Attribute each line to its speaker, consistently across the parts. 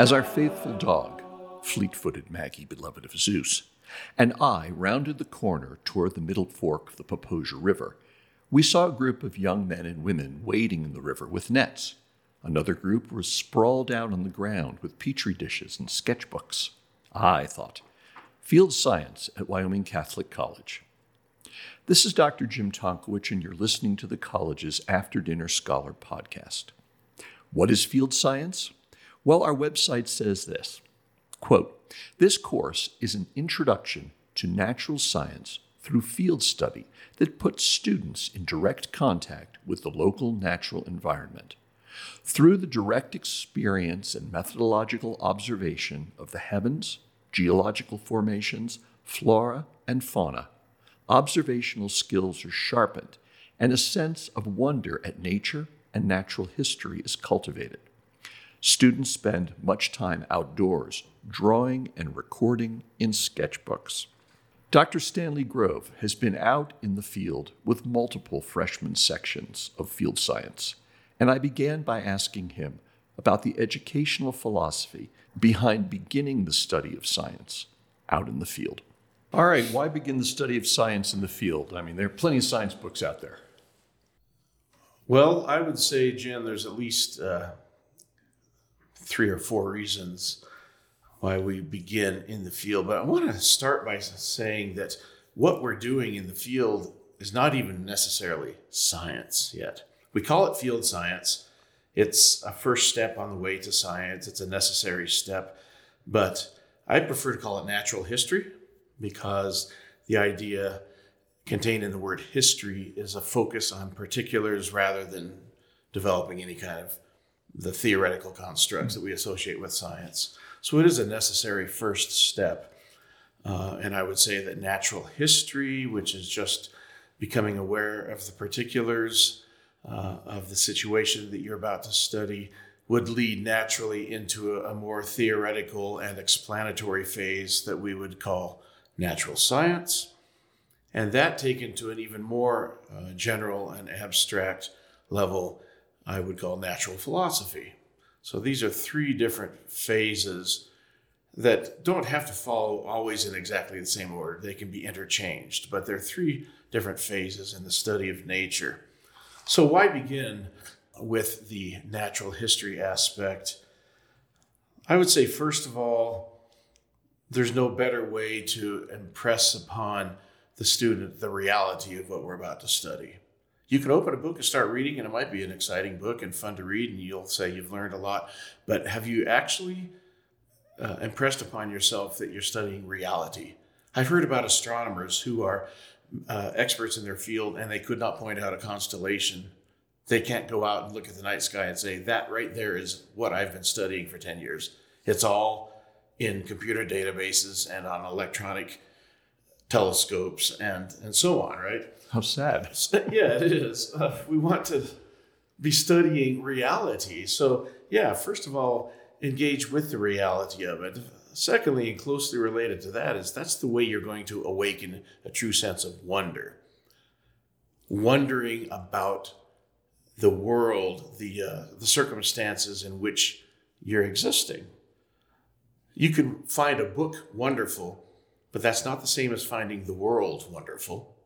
Speaker 1: As our faithful dog, fleet footed Maggie, beloved of Zeus, and I rounded the corner toward the middle fork of the Popo Agie River, we saw a group of young men and women wading in the river with nets. Another group was sprawled out on the ground with petri dishes and sketchbooks. I thought, field science at Wyoming Catholic College. This is Dr. Jim Tonkowich, and you're listening to the college's After Dinner Scholar podcast. What is field science? Well, our website says this quote, This course is an introduction to natural science through field study that puts students in direct contact with the local natural environment. Through the direct experience and methodological observation of the heavens, geological formations, flora, and fauna, observational skills are sharpened and a sense of wonder at nature and natural history is cultivated. Students spend much time outdoors, drawing and recording in sketchbooks. Dr. Stanley Grove has been out in the field with multiple freshman sections of field science, and I began by asking him about the educational philosophy behind beginning the study of science out in the field. All right, why begin the study of science in the field? I mean, there are plenty of science books out there.
Speaker 2: Well, I would say, Jim, there's at least uh, three or four reasons why we begin in the field. But I want to start by saying that what we're doing in the field is not even necessarily science yet. We call it field science. It's a first step on the way to science, it's a necessary step. But I prefer to call it natural history because the idea contained in the word history is a focus on particulars rather than developing any kind of the theoretical constructs that we associate with science. So it is a necessary first step. Uh, and I would say that natural history, which is just becoming aware of the particulars uh, of the situation that you're about to study, would lead naturally into a, a more theoretical and explanatory phase that we would call natural science. And that taken to an even more uh, general and abstract level, I would call natural philosophy. So these are three different phases that don't have to follow always in exactly the same order. They can be interchanged, but there are three different phases in the study of nature. So, why begin with the natural history aspect? I would say, first of all, there's no better way to impress upon the student the reality of what we're about to study. You can open a book and start reading, and it might be an exciting book and fun to read, and you'll say you've learned a lot. But have you actually uh, impressed upon yourself that you're studying reality? I've heard about astronomers who are uh, experts in their field and they could not point out a constellation. They can't go out and look at the night sky and say, that right there is what I've been studying for 10 years. It's all in computer databases and on electronic telescopes and, and so on, right?
Speaker 1: How sad.
Speaker 2: yeah, it is. Uh, we want to be studying reality. So, yeah, first of all, engage with the reality of it. Secondly, and closely related to that, is that's the way you're going to awaken a true sense of wonder. Wondering about the world, the, uh, the circumstances in which you're existing. You can find a book wonderful, but that's not the same as finding the world wonderful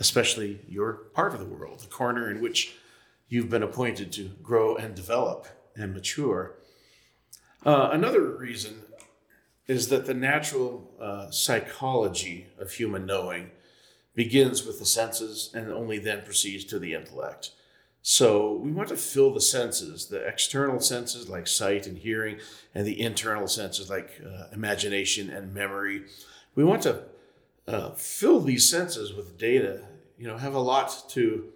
Speaker 2: especially your part of the world, the corner in which you've been appointed to grow and develop and mature. Uh, another reason is that the natural uh, psychology of human knowing begins with the senses and only then proceeds to the intellect. So we want to fill the senses, the external senses like sight and hearing, and the internal senses like uh, imagination and memory. We want to uh, fill these senses with data, you know, have a lot to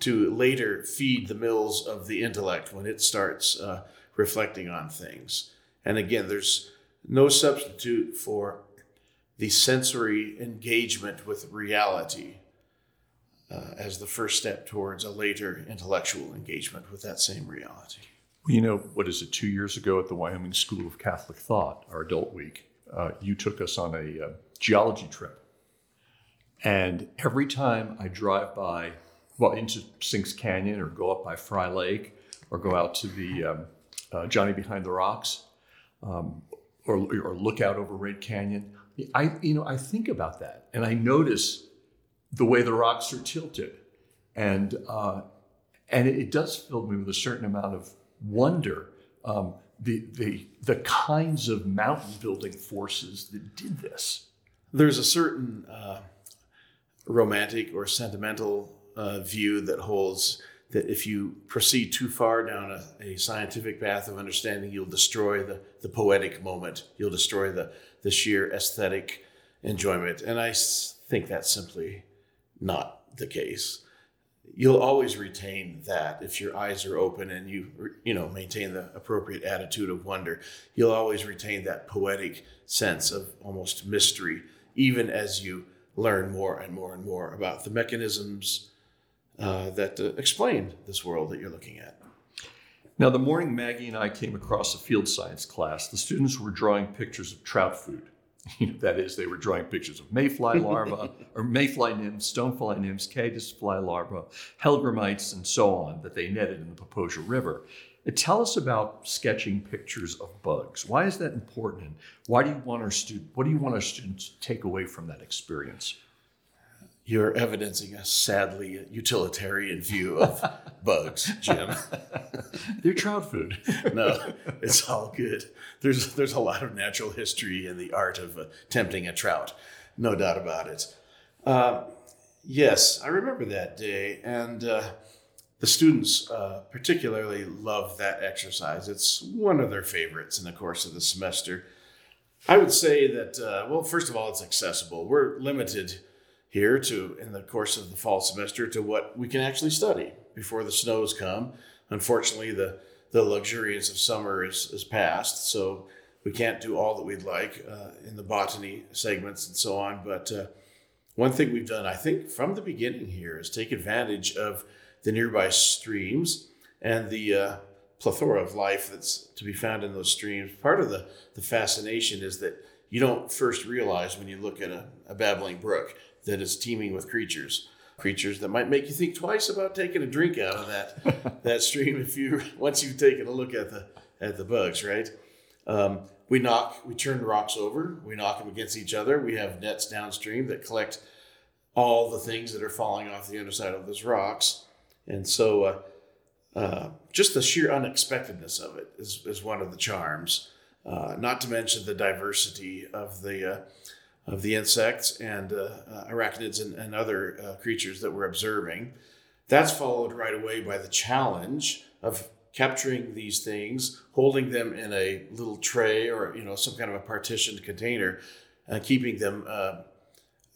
Speaker 2: to later feed the mills of the intellect when it starts uh, reflecting on things. And again, there's no substitute for the sensory engagement with reality uh, as the first step towards a later intellectual engagement with that same reality.
Speaker 1: You know, what is it, two years ago at the Wyoming School of Catholic Thought, our adult week, uh, you took us on a uh, geology trip. And every time I drive by, well, into Sinks Canyon or go up by Frye Lake or go out to the um, uh, Johnny Behind the Rocks, um, or, or Look Out Over Red Canyon. I, you know, I think about that and I notice the way the rocks are tilted, and uh, and it, it, does fill me with a certain amount of wonder. Um, the the the kinds of mountain building forces that did this.
Speaker 2: There's a certain uh, romantic or sentimental uh, view that holds that if you proceed too far down a, a, scientific path of understanding, you'll destroy the, the poetic moment. You'll destroy the, the sheer aesthetic enjoyment. And I think that's simply not the case. You'll always retain that if your eyes are open and you you know maintain the appropriate attitude of wonder. You'll always retain that poetic sense of almost mystery, even as you learn more and more and more about the mechanisms uh, that uh, explain this world that you're looking at.
Speaker 1: Now, the morning Maggie and I came across a field science class, the students were drawing pictures of trout food. that is, they were drawing pictures of mayfly larvae, or mayfly nymphs, stonefly nymphs, caddisfly larvae, hellgrammites, and so on that they netted in the Popo Agie River. Tell us about sketching pictures of bugs. Why is that important? And why do you want our student? What do you want our students to take away from that experience?
Speaker 2: You're evidencing a sadly utilitarian view of bugs, Jim.
Speaker 1: They're trout food.
Speaker 2: no, it's all good. There's there's a lot of natural history in the art of uh, tempting a trout, no doubt about it. Uh, yes, I remember that day, and uh, the students uh, particularly love that exercise. It's one of their favorites in the course of the semester. I would say that uh, well, first of all, it's accessible. We're limited here to in the course of the fall semester to what we can actually study before the snows come. Unfortunately, the the luxuriance of summer is, is past, so we can't do all that we'd like uh, in the botany segments and so on. But uh, one thing we've done, I think, from the beginning here is take advantage of the nearby streams and the uh, plethora of life that's to be found in those streams. Part of the, the fascination is that you don't first realize when you look at a, a babbling brook that it's teeming with creatures creatures that might make you think twice about taking a drink out of that that stream if you once you've taken a look at the at the bugs right um, we knock we turn rocks over we knock them against each other we have nets downstream that collect all the things that are falling off the underside of those rocks and so uh, uh, just the sheer unexpectedness of it is, is one of the charms uh, not to mention the diversity of the uh, of the insects and uh, arachnids and, and other uh, creatures that we're observing. That's followed right away by the challenge of capturing these things, holding them in a little tray or you know some kind of a partitioned container, and keeping them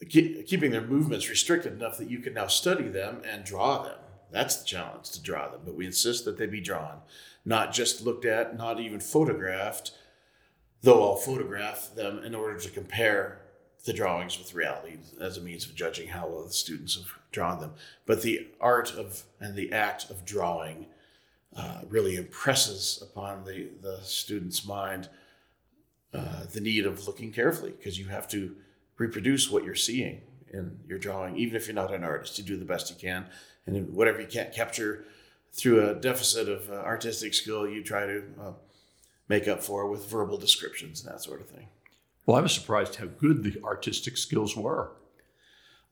Speaker 2: keep, keeping their movements restricted enough that you can now study them and draw them. That's the challenge to draw them, but we insist that they be drawn, not just looked at, not even photographed. Though I'll photograph them in order to compare the drawings with reality as a means of judging how well the students have drawn them. But the art of and the act of drawing uh, really impresses upon the, the student's mind uh, the need of looking carefully because you have to reproduce what you're seeing in your drawing, even if you're not an artist. You do the best you can, and whatever you can't capture through a deficit of uh, artistic skill, you try to uh, make up for with verbal descriptions and that sort of thing.
Speaker 1: Well, I was surprised how good the artistic skills were.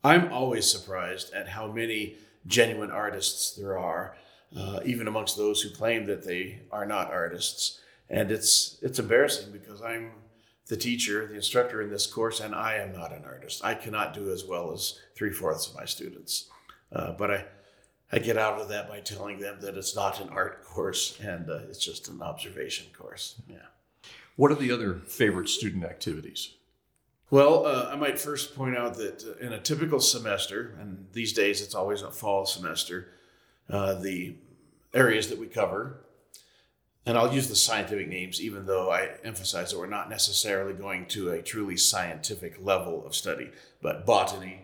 Speaker 2: I'm always surprised at how many genuine artists there are, uh, even amongst those who claim that they are not artists. And it's it's embarrassing because I'm the teacher, the instructor in this course, and I am not an artist. I cannot do as well as three fourths of my students. Uh, but I, I get out of that by telling them that it's not an art course and uh, it's just an observation course. Yeah.
Speaker 1: What are the other favorite student activities?
Speaker 2: Well, uh, I might first point out that uh, in a typical semester, and these days it's always a fall semester, uh, the areas that we cover, and I'll use the scientific names even though I emphasize that we're not necessarily going to a truly scientific level of study, but botany,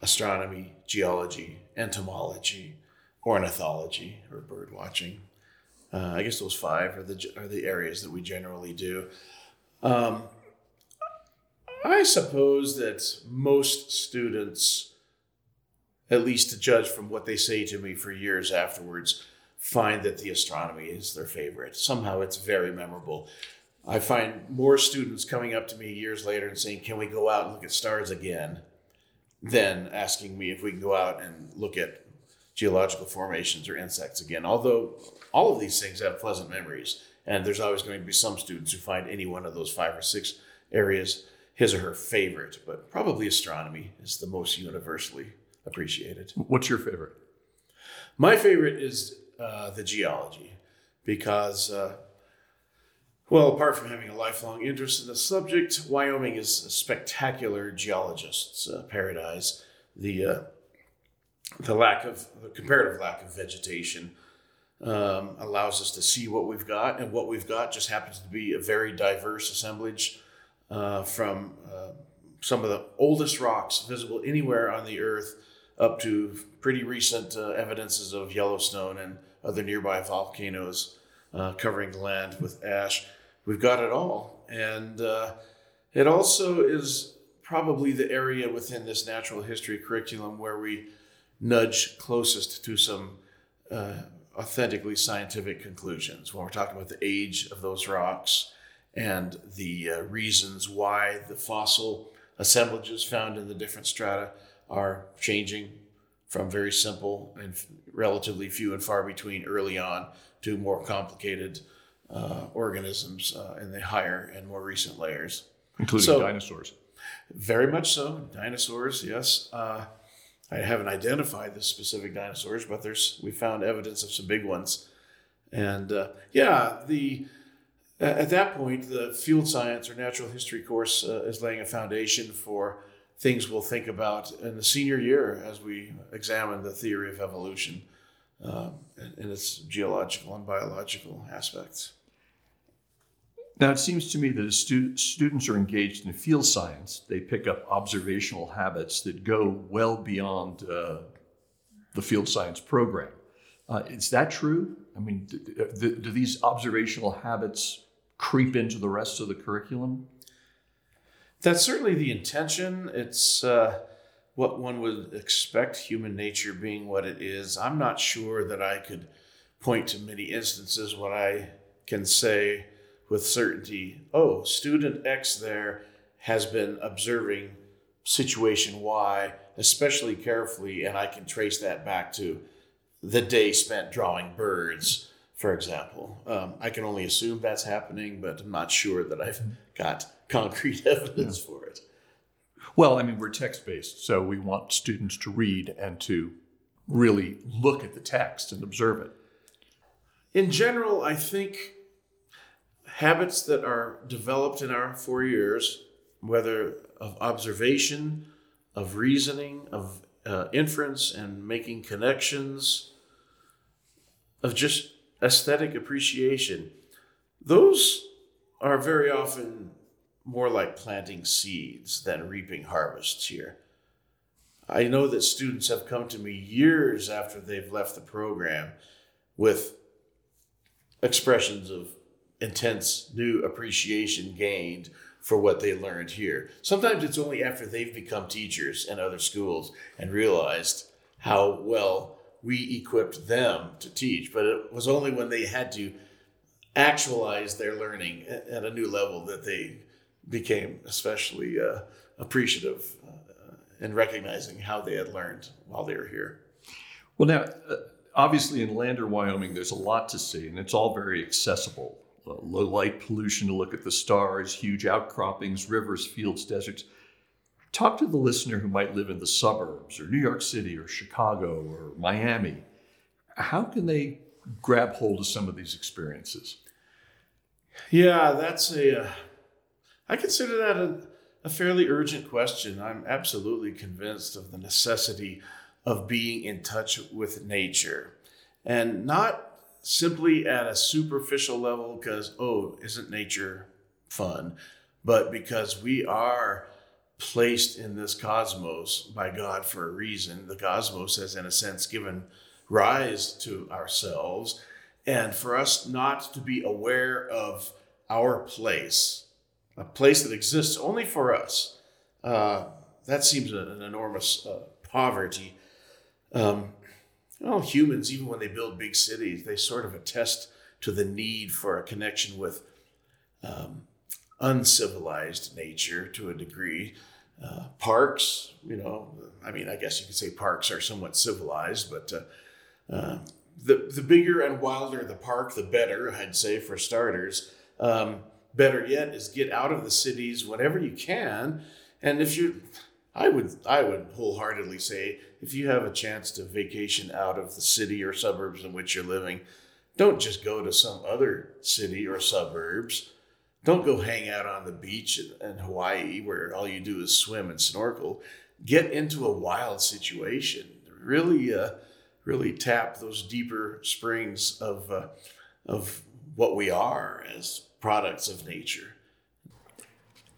Speaker 2: astronomy, geology, entomology, ornithology, or bird watching, uh, I guess those five are the are the areas that we generally do. Um, I suppose that most students, at least to judge from what they say to me for years afterwards, find that the astronomy is their favorite. Somehow it's very memorable. I find more students coming up to me years later and saying, Can we go out and look at stars again? Than asking me if we can go out and look at geological formations or insects again. Although all of these things have pleasant memories, and there's always going to be some students who find any one of those five or six areas his or her favorite, but probably astronomy is the most universally appreciated.
Speaker 1: What's your favorite?
Speaker 2: My favorite is uh, the geology because, uh, well, apart from having a lifelong interest in the subject, Wyoming is a spectacular geologist's uh, paradise. The uh, the lack of the comparative lack of vegetation um, allows us to see what we've got, and what we've got just happens to be a very diverse assemblage uh, from uh, some of the oldest rocks visible anywhere on the earth up to pretty recent uh, evidences of Yellowstone and other nearby volcanoes uh, covering the land with ash. We've got it all. And uh, it also is probably the area within this natural history curriculum where we nudge closest to some uh, authentically scientific conclusions when we're talking about the age of those rocks and the uh, reasons why the fossil assemblages found in the different strata are changing from very simple and relatively few and far between early on to more complicated uh, organisms uh, in the higher and more recent layers.
Speaker 1: Including so, dinosaurs.
Speaker 2: Very much so. Dinosaurs, yes. Uh, I haven't identified the specific dinosaurs, but there's we found evidence of some big ones. And uh, yeah, the at that point, the field science or natural history course uh, is laying a foundation for things we'll think about in the senior year as we examine the theory of evolution um, in its geological and biological aspects.
Speaker 1: Now, it seems to me that as stu- students are engaged in field science, they pick up observational habits that go well beyond uh, the field science program. Uh, is that true? I mean, do, do, do these observational habits creep into the rest of the curriculum?
Speaker 2: That's certainly the intention. It's uh, what one would expect, human nature being what it is. I'm not sure that I could point to many instances when I can say with certainty, oh, student X there has been observing situation Y, especially carefully, and I can trace that back to the day spent drawing birds for example. Um, I can only assume that's happening, but I'm not sure that I've got concrete evidence yeah. for it.
Speaker 1: Well, I mean, we're text based, so we want students to read and to really look at the text and observe it.
Speaker 2: In general, I think habits that are developed in our four years, whether of observation, of reasoning, of uh, inference, and making connections, of just aesthetic appreciation, those are very often more like planting seeds than reaping harvests here. I know that students have come to me years after they've left the program with expressions of intense new appreciation gained for what they learned here. Sometimes it's only after they've become teachers in other schools and realized how well we equipped them to teach, but it was only when they had to actualize their learning at a new level that they became especially uh, appreciative uh, in recognizing how they had learned while they were here.
Speaker 1: Well, now, uh, obviously, in Lander, Wyoming, there's a lot to see, and it's all very accessible. Uh, low light pollution to look at the stars, huge outcroppings, rivers, fields, deserts. Talk to the listener who might live in the suburbs or New York City or Chicago or Miami. How can they grab hold of some of these experiences?
Speaker 2: Yeah, that's a. Uh, I consider that a, a fairly urgent question. I'm absolutely convinced of the necessity of being in touch with nature and not simply at a superficial level because, oh, isn't nature fun? But because we are placed in this cosmos by God for a reason. The cosmos has, in a sense, given rise to ourselves. And for us not to be aware of our place, a place that exists only for us, uh, that seems an enormous uh, poverty. Um, well, humans, even when they build big cities, they sort of attest to the need for a connection with um, uncivilized nature to a degree. Uh, parks, you know, I mean, I guess you could say parks are somewhat civilized, but uh, uh, the the bigger and wilder the park, the better. I'd say for starters. Um, better yet is get out of the cities whenever you can, and if you, I would I would wholeheartedly say if you have a chance to vacation out of the city or suburbs in which you're living, don't just go to some other city or suburbs. Don't go hang out on the beach in, Hawaii where all you do is swim and snorkel. Get into a wild situation. Really, uh, really tap those deeper springs of uh, of what we are as products of nature.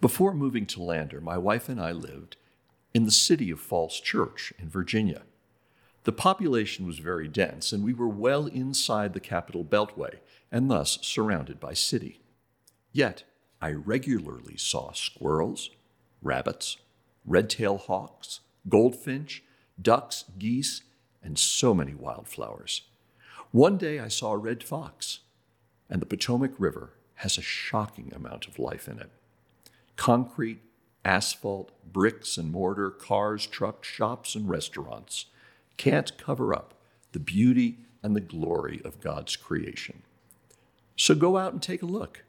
Speaker 1: Before moving to Lander, my wife and I lived in the city of Falls Church in Virginia. The population was very dense, and we were well inside the capital beltway and thus surrounded by city. Yet, I regularly saw squirrels, rabbits, red tailed hawks, goldfinch, ducks, geese, and so many wildflowers. One day I saw a red fox, and the Potomac River has a shocking amount of life in it. Concrete, asphalt, bricks and mortar, cars, trucks, shops, and restaurants can't cover up the beauty and the glory of God's creation. So go out and take a look.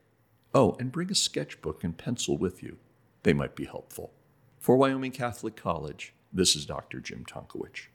Speaker 1: Oh, and bring a sketchbook and pencil with you. They might be helpful. For Wyoming Catholic College, this is Dr. Jim Tonkowich.